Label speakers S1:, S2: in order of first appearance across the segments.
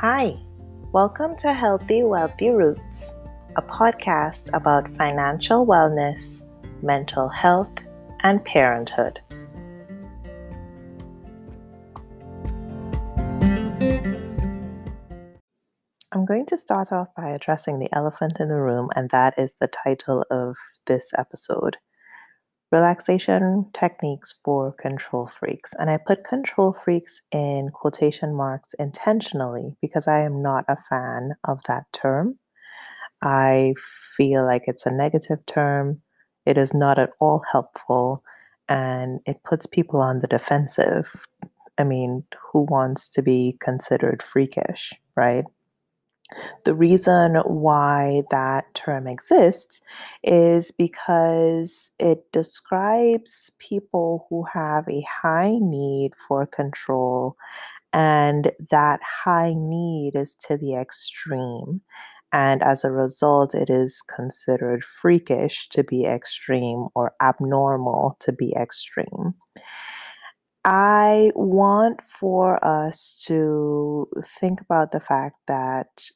S1: Hi, welcome to Healthy Wealthy Roots, a podcast about financial wellness, mental health, and parenthood. I'm going to start off by addressing the elephant in the room, and that is the title of this episode relaxation techniques for control freaks. And I put control freaks in quotation marks intentionally because I am not a fan of that term. I feel like it's a negative term. It is not at all helpful and it puts people on the defensive. I mean, who wants to be considered freakish, right? The reason why that term exists is because it describes people who have a high need for control, and that high need is to the extreme. And as a result, it is considered freakish to be extreme or abnormal to be extreme. I want for us to think about the fact that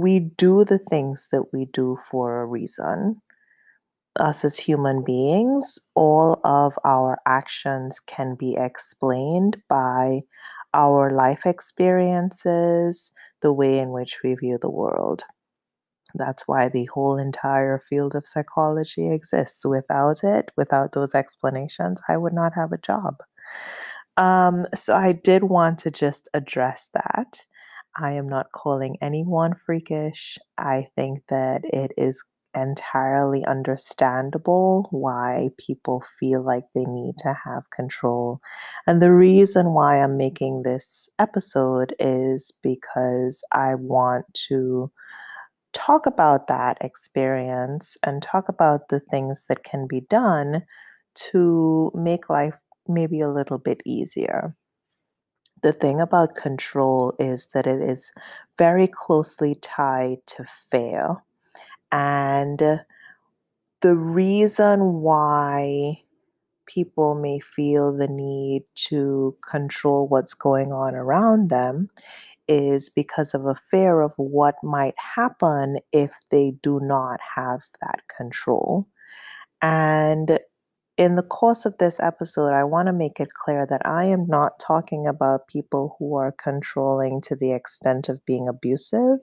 S1: we do the things that we do for a reason. Us as human beings, all of our actions can be explained by our life experiences, the way in which we view the world. That's why the whole entire field of psychology exists. Without it, without those explanations, I would not have a job. Um, so I did want to just address that. I am not calling anyone freakish. I think that it is entirely understandable why people feel like they need to have control. And the reason why I'm making this episode is because I want to talk about that experience and talk about the things that can be done to make life maybe a little bit easier. The thing about control is that it is very closely tied to fear. And the reason why people may feel the need to control what's going on around them is because of a fear of what might happen if they do not have that control. And in the course of this episode, I want to make it clear that I am not talking about people who are controlling to the extent of being abusive.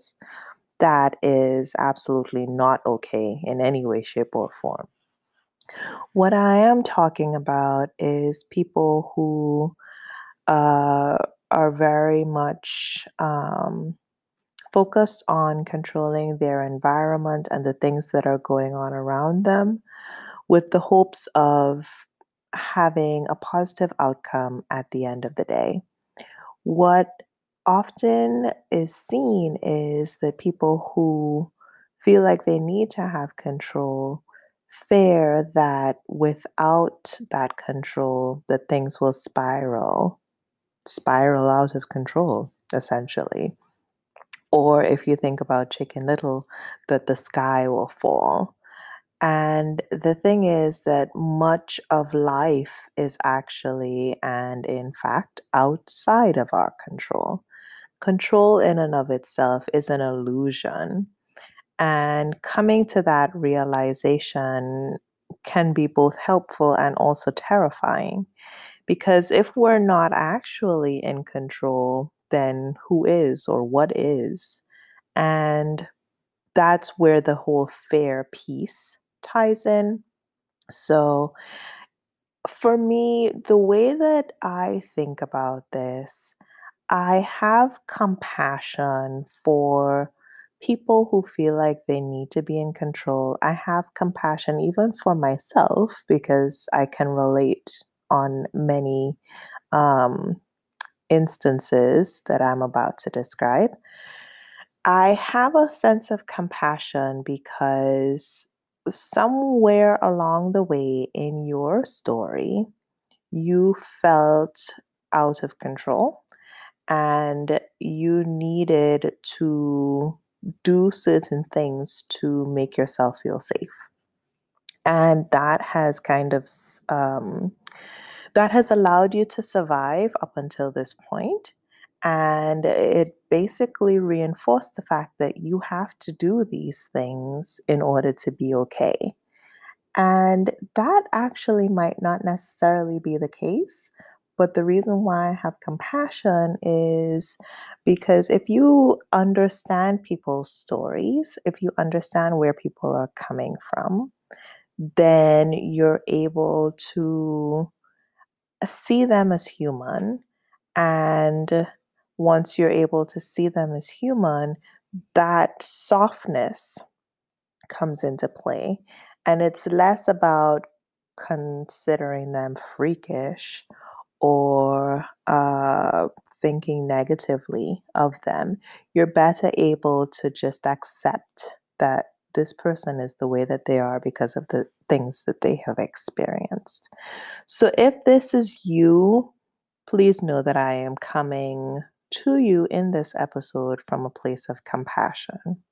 S1: That is absolutely not okay in any way, shape, or form. What I am talking about is people who uh, are very much um, focused on controlling their environment and the things that are going on around them with the hopes of having a positive outcome at the end of the day. What often is seen is that people who feel like they need to have control fear that without that control that things will spiral spiral out of control essentially or if you think about chicken little that the sky will fall and the thing is that much of life is actually, and in fact, outside of our control. Control in and of itself is an illusion. And coming to that realization can be both helpful and also terrifying. Because if we're not actually in control, then who is or what is? And that's where the whole fair piece ties in. So, for me, the way that I think about this, I have compassion for people who feel like they need to be in control. I have compassion even for myself because I can relate on many um, instances that I'm about to describe. I have a sense of compassion because somewhere along the way in your story, you felt out of control and you needed to do certain things to make yourself feel safe. And that has kind of um, that has allowed you to survive up until this point. And it basically reinforced the fact that you have to do these things in order to be okay. And that actually might not necessarily be the case. But the reason why I have compassion is because if you understand people's stories, if you understand where people are coming from, then you're able to see them as human. And once you're able to see them as human, that softness comes into play. And it's less about considering them freakish or uh, thinking negatively of them. You're better able to just accept that this person is the way that they are because of the things that they have experienced. So if this is you, please know that I am coming to you in this episode from a place of compassion.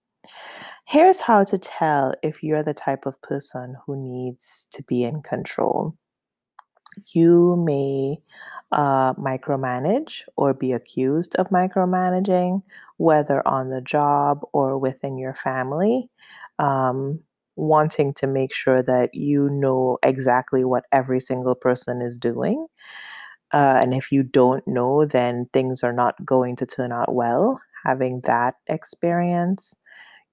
S1: Here's how to tell if you're the type of person who needs to be in control. You may uh, micromanage or be accused of micromanaging, whether on the job or within your family, um, wanting to make sure that you know exactly what every single person is doing. Uh, and if you don't know, then things are not going to turn out well having that experience.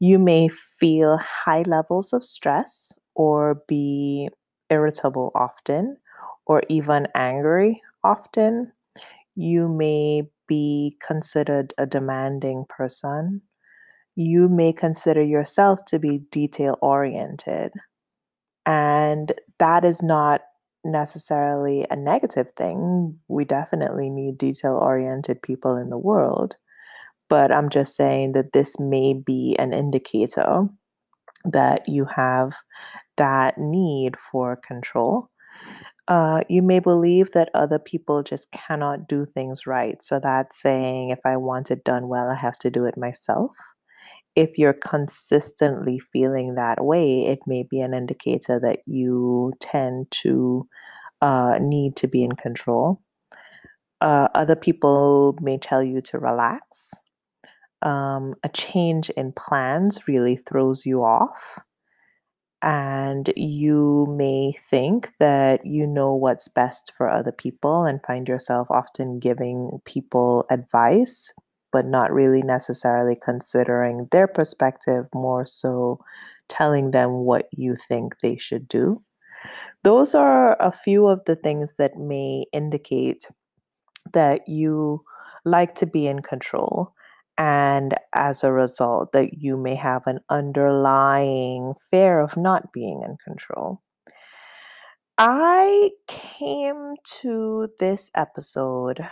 S1: You may feel high levels of stress or be irritable often or even angry often. You may be considered a demanding person. You may consider yourself to be detail oriented. And that is not necessarily a negative thing. We definitely need detail oriented people in the world. But I'm just saying that this may be an indicator that you have that need for control. Uh, you may believe that other people just cannot do things right. So that's saying if I want it done well, I have to do it myself. If you're consistently feeling that way, it may be an indicator that you tend to uh, need to be in control. Uh, other people may tell you to relax um, a change in plans really throws you off. And you may think that you know what's best for other people and find yourself often giving people advice, but not really necessarily considering their perspective, more so telling them what you think they should do. Those are a few of the things that may indicate that you like to be in control and as a result, that you may have an underlying fear of not being in control. I came to this episode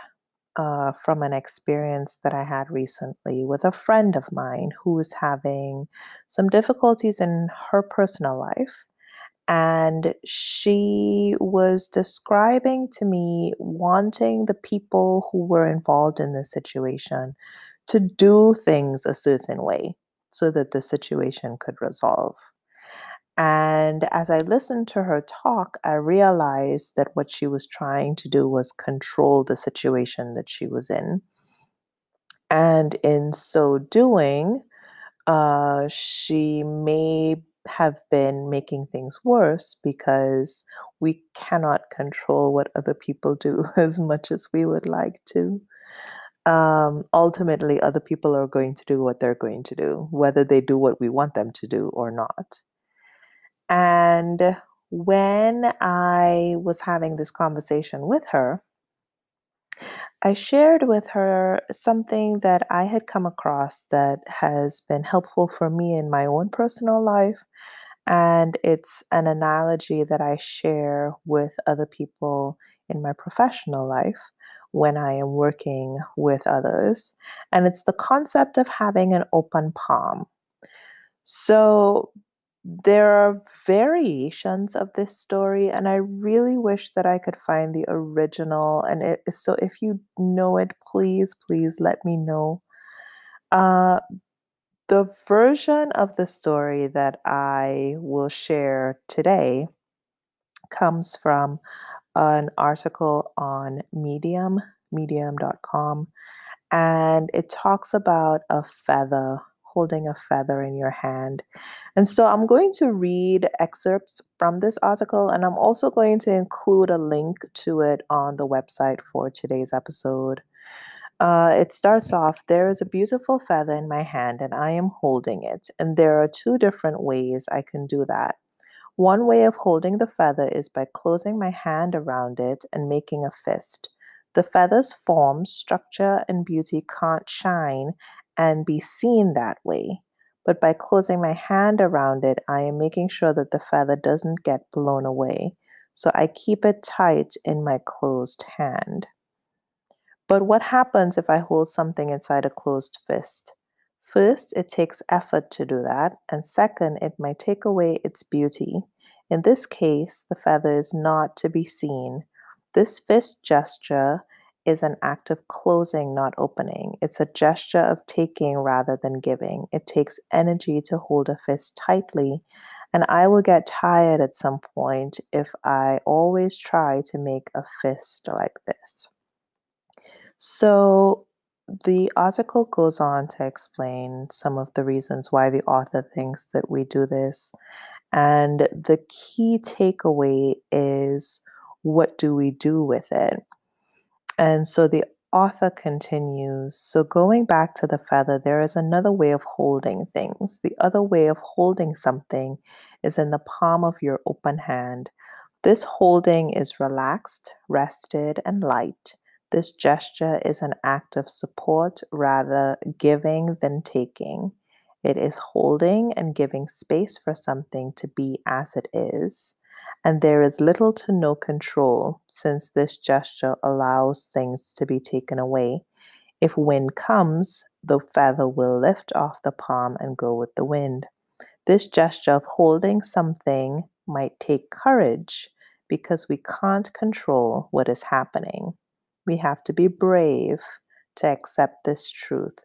S1: uh, from an experience that I had recently with a friend of mine who was having some difficulties in her personal life. And she was describing to me wanting the people who were involved in this situation to do things a certain way so that the situation could resolve. And as I listened to her talk, I realized that what she was trying to do was control the situation that she was in. And in so doing, uh, she may have been making things worse because we cannot control what other people do as much as we would like to um, ultimately other people are going to do what they're going to do, whether they do what we want them to do or not. And when I was having this conversation with her, I shared with her something that I had come across that has been helpful for me in my own personal life. And it's an analogy that I share with other people in my professional life when I am working with others. And it's the concept of having an open palm. So there are variations of this story, and I really wish that I could find the original. And it, so if you know it, please, please let me know. Uh, the version of the story that I will share today comes from an article on Medium, medium.com. and it talks about a feather, holding a feather in your hand. And so I'm going to read excerpts from this article, and I'm also going to include a link to it on the website for today's episode. Uh, it starts off There is a beautiful feather in my hand, and I am holding it. And there are two different ways I can do that. One way of holding the feather is by closing my hand around it and making a fist. The feather's form, structure, and beauty can't shine and be seen that way. But by closing my hand around it, I am making sure that the feather doesn't get blown away. So I keep it tight in my closed hand. But what happens if I hold something inside a closed fist? First, it takes effort to do that, and second, it might take away its beauty. In this case, the feather is not to be seen. This fist gesture is an act of closing, not opening. It's a gesture of taking rather than giving. It takes energy to hold a fist tightly, and I will get tired at some point if I always try to make a fist like this. So, the article goes on to explain some of the reasons why the author thinks that we do this. And the key takeaway is what do we do with it? And so the author continues So, going back to the feather, there is another way of holding things. The other way of holding something is in the palm of your open hand. This holding is relaxed, rested, and light. This gesture is an act of support, rather giving than taking. It is holding and giving space for something to be as it is. And there is little to no control since this gesture allows things to be taken away. If wind comes, the feather will lift off the palm and go with the wind. This gesture of holding something might take courage because we can't control what is happening. We have to be brave to accept this truth.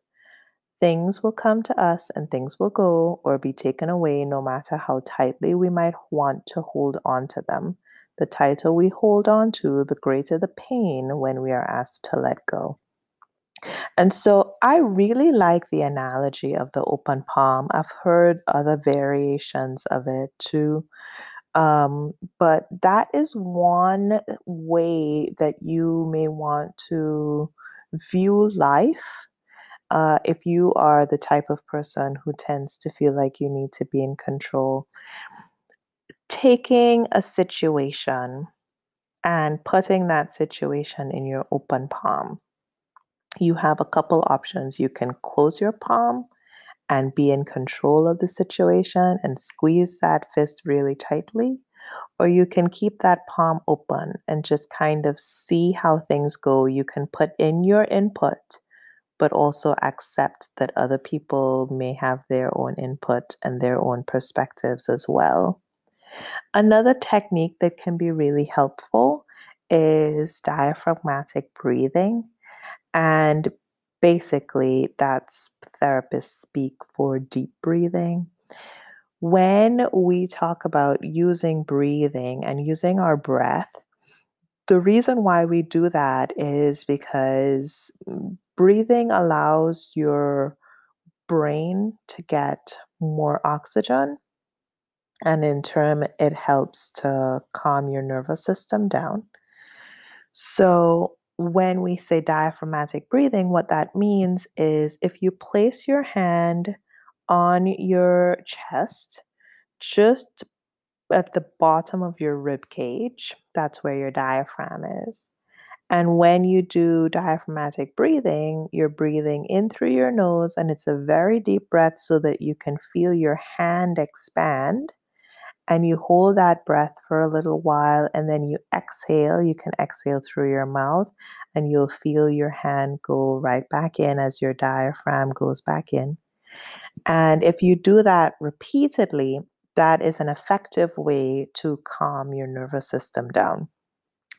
S1: Things will come to us and things will go or be taken away no matter how tightly we might want to hold on to them. The tighter we hold on to, the greater the pain when we are asked to let go. And so I really like the analogy of the open palm. I've heard other variations of it too. Um, but that is one way that you may want to view life. Uh, if you are the type of person who tends to feel like you need to be in control, taking a situation and putting that situation in your open palm, you have a couple options. You can close your palm and be in control of the situation and squeeze that fist really tightly. Or you can keep that palm open and just kind of see how things go. You can put in your input, but also accept that other people may have their own input and their own perspectives as well. Another technique that can be really helpful is diaphragmatic breathing. And basically, that's therapists speak for deep breathing. When we talk about using breathing and using our breath, the reason why we do that is because mm, breathing allows your brain to get more oxygen. And in turn, it helps to calm your nervous system down. So, when we say diaphragmatic breathing, what that means is if you place your hand on your chest, just at the bottom of your rib cage, that's where your diaphragm is. And when you do diaphragmatic breathing, you're breathing in through your nose, and it's a very deep breath so that you can feel your hand expand and you hold that breath for a little while and then you exhale. You can exhale through your mouth and you'll feel your hand go right back in as your diaphragm goes back in. And if you do that repeatedly, that is an effective way to calm your nervous system down.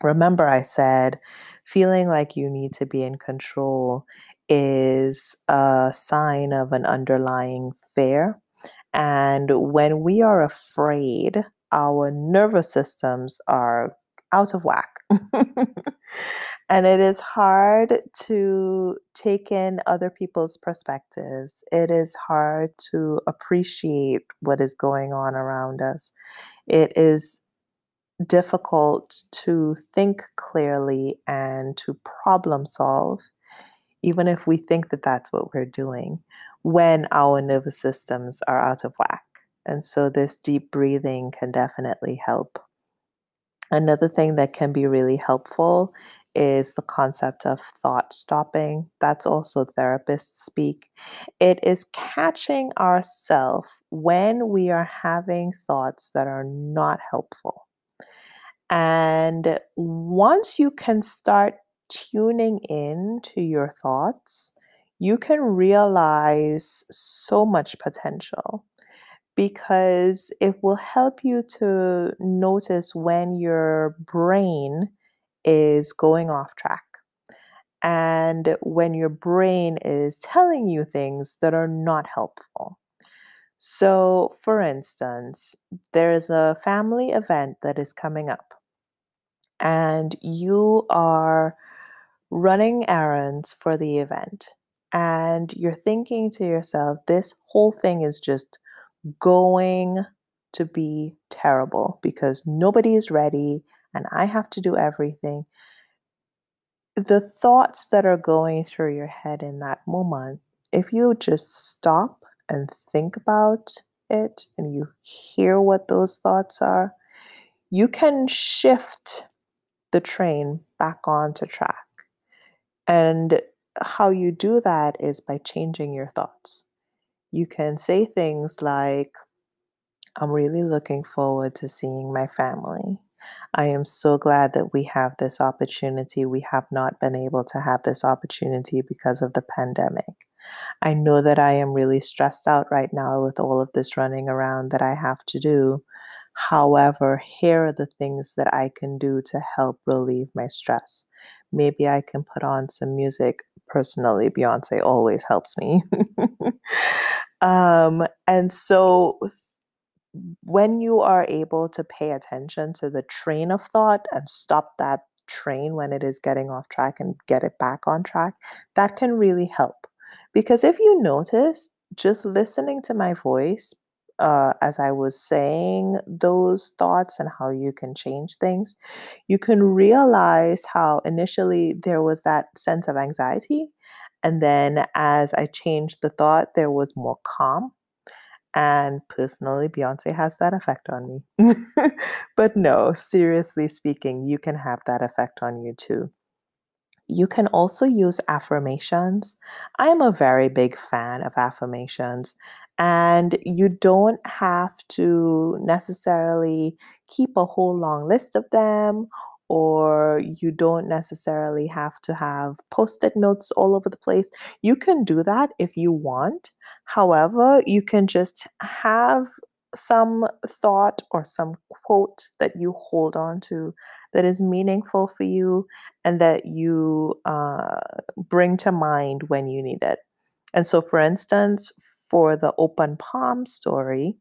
S1: Remember, I said feeling like you need to be in control is a sign of an underlying fear and when we are afraid, our nervous systems are out of whack. and it is hard to take in other people's perspectives. It is hard to appreciate what is going on around us. It is difficult to think clearly and to problem solve, even if we think that that's what we're doing, when our nervous systems are out of whack. And so, this deep breathing can definitely help. Another thing that can be really helpful is the concept of thought stopping. That's also therapists speak. It is catching ourselves when we are having thoughts that are not helpful. And once you can start tuning in to your thoughts, you can realize so much potential because it will help you to notice when your brain is going off track and when your brain is telling you things that are not helpful. So, for instance, there's a family event that is coming up and you are running errands for the event and you're thinking to yourself, this whole thing is just going to be terrible because nobody is ready and I have to do everything. The thoughts that are going through your head in that moment, if you just stop and think about it and you hear what those thoughts are, you can shift the train back onto track. And how you do that is by changing your thoughts. You can say things like, I'm really looking forward to seeing my family. I am so glad that we have this opportunity. We have not been able to have this opportunity because of the pandemic. I know that I am really stressed out right now with all of this running around that I have to do. However, here are the things that I can do to help relieve my stress. Maybe I can put on some music. Personally, Beyonce always helps me. um, and so, when you are able to pay attention to the train of thought and stop that train when it is getting off track and get it back on track, that can really help. Because if you notice, just listening to my voice uh, as I was saying those thoughts and how you can change things, you can realize how initially there was that sense of anxiety. And then as I changed the thought, there was more calm. And personally, Beyonce has that effect on me. but no, seriously speaking, you can have that effect on you too. You can also use affirmations. I am a very big fan of affirmations, and you don't have to necessarily keep a whole long list of them, or you don't necessarily have to have post it notes all over the place. You can do that if you want. However, you can just have some thought or some quote that you hold on to that is meaningful for you and that you uh, bring to mind when you need it. And so, for instance, for the open palm story,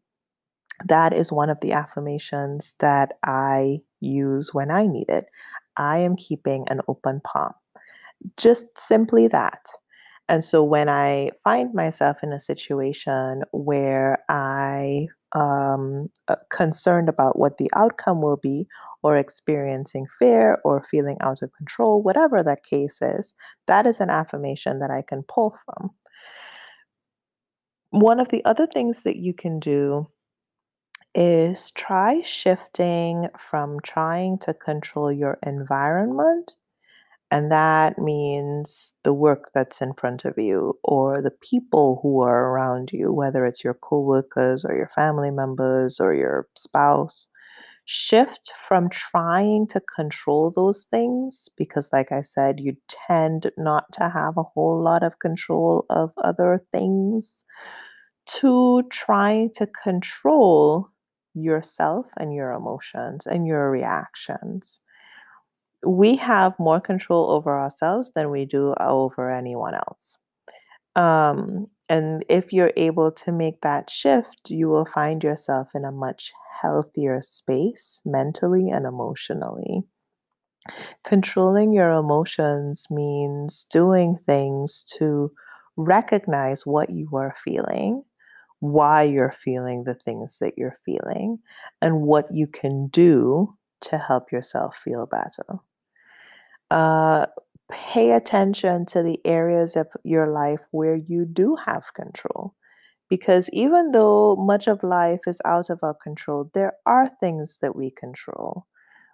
S1: that is one of the affirmations that I use when I need it. I am keeping an open palm. Just simply that. And so when I find myself in a situation where I um uh, concerned about what the outcome will be or experiencing fear or feeling out of control whatever that case is that is an affirmation that I can pull from one of the other things that you can do is try shifting from trying to control your environment and that means the work that's in front of you or the people who are around you, whether it's your coworkers or your family members or your spouse. Shift from trying to control those things because, like I said, you tend not to have a whole lot of control of other things to trying to control yourself and your emotions and your reactions we have more control over ourselves than we do over anyone else. Um, and if you're able to make that shift, you will find yourself in a much healthier space mentally and emotionally. Controlling your emotions means doing things to recognize what you are feeling, why you're feeling the things that you're feeling, and what you can do to help yourself feel better. Uh, pay attention to the areas of your life where you do have control. Because even though much of life is out of our control, there are things that we control.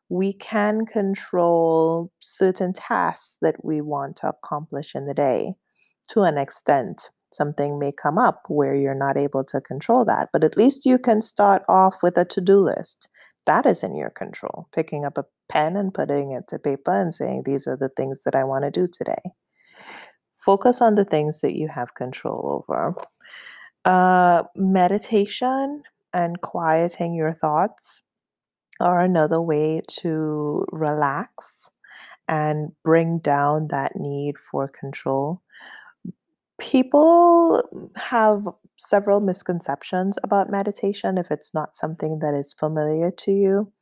S1: We can control certain tasks that we want to accomplish in the day to an extent. Something may come up where you're not able to control that, but at least you can start off with a to do list. That is in your control. Picking up a pen and putting it to paper and saying, These are the things that I want to do today. Focus on the things that you have control over. Uh, meditation and quieting your thoughts are another way to relax and bring down that need for control. People have several misconceptions about meditation if it's not something that is familiar to you.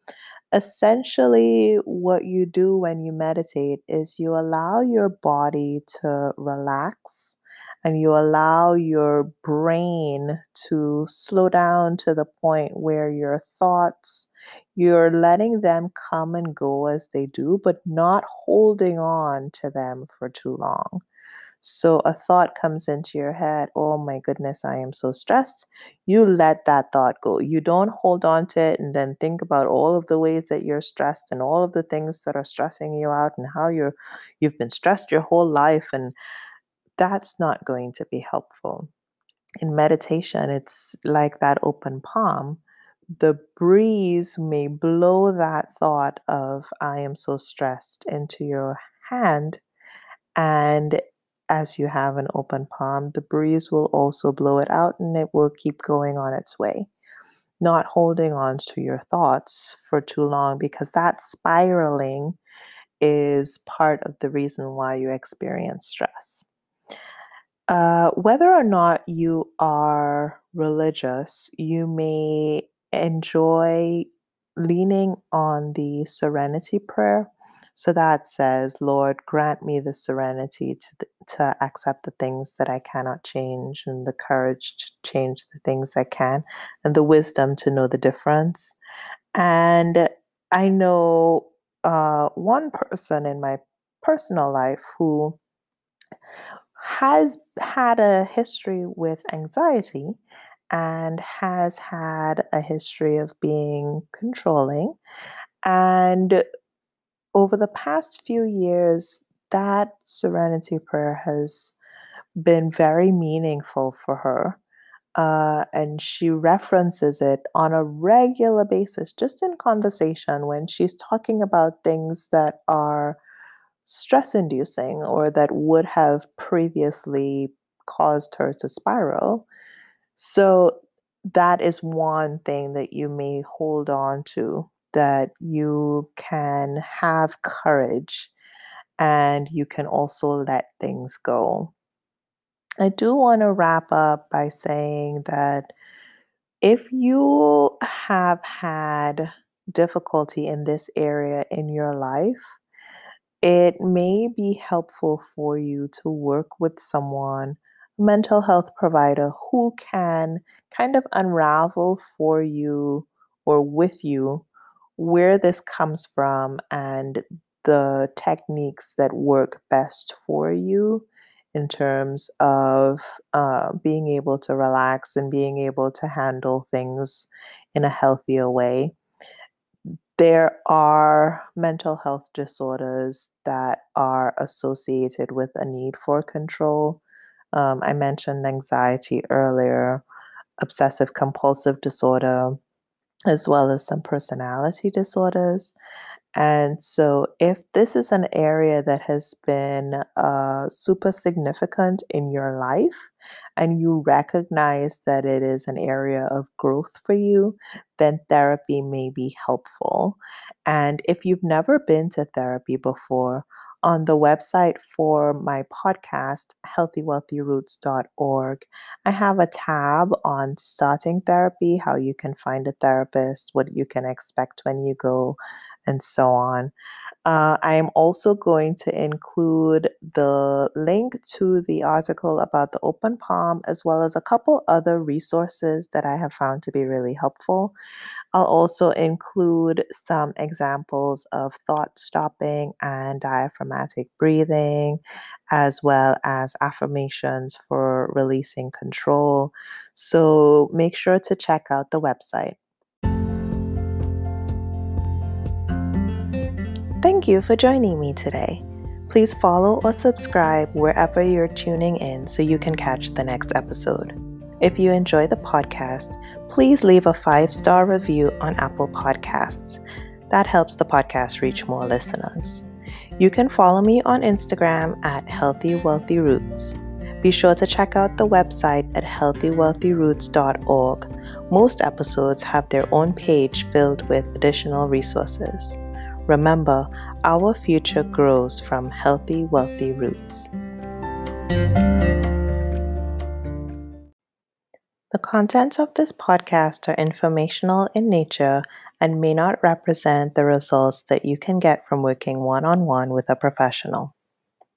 S1: Essentially, what you do when you meditate is you allow your body to relax and you allow your brain to slow down to the point where your thoughts, you're letting them come and go as they do, but not holding on to them for too long. So a thought comes into your head, oh my goodness, I am so stressed. You let that thought go. You don't hold on to it and then think about all of the ways that you're stressed and all of the things that are stressing you out and how you're you've been stressed your whole life and that's not going to be helpful. In meditation, it's like that open palm. The breeze may blow that thought of, I am so stressed, into your hand. And as you have an open palm, the breeze will also blow it out and it will keep going on its way. Not holding on to your thoughts for too long because that spiraling is part of the reason why you experience stress. Uh, whether or not you are religious, you may enjoy leaning on the serenity prayer. So that says, Lord, grant me the serenity to, to accept the things that I cannot change, and the courage to change the things I can, and the wisdom to know the difference. And I know uh, one person in my personal life who has had a history with anxiety and has had a history of being controlling. And over the past few years, that serenity prayer has been very meaningful for her. Uh, and she references it on a regular basis, just in conversation when she's talking about things that are stress inducing or that would have previously caused her to spiral. So, that is one thing that you may hold on to that you can have courage and you can also let things go. I do want to wrap up by saying that if you have had difficulty in this area in your life, it may be helpful for you to work with someone, a mental health provider, who can kind of unravel for you or with you where this comes from and the techniques that work best for you in terms of uh, being able to relax and being able to handle things in a healthier way there are mental health disorders that are associated with a need for control. Um, I mentioned anxiety earlier, obsessive compulsive disorder, as well as some personality disorders. And so, if this is an area that has been uh, super significant in your life, and you recognize that it is an area of growth for you, then therapy may be helpful. And if you've never been to therapy before, on the website for my podcast, healthywealthyroots.org, I have a tab on starting therapy, how you can find a therapist, what you can expect when you go, and so on. Uh, I am also going to include the link to the article about the open palm, as well as a couple other resources that I have found to be really helpful. I'll also include some examples of thought stopping and diaphragmatic breathing, as well as affirmations for releasing control. So make sure to check out the website. Thank you for joining me today. Please follow or subscribe wherever you're tuning in so you can catch the next episode. If you enjoy the podcast, please leave a five star review on Apple Podcasts. That helps the podcast reach more listeners. You can follow me on Instagram at Healthy Wealthy Roots. Be sure to check out the website at healthywealthyroots.org. Most episodes have their own page filled with additional resources. Remember, our future grows from healthy, wealthy roots. The contents of this podcast are informational in nature and may not represent the results that you can get from working one on one with a professional.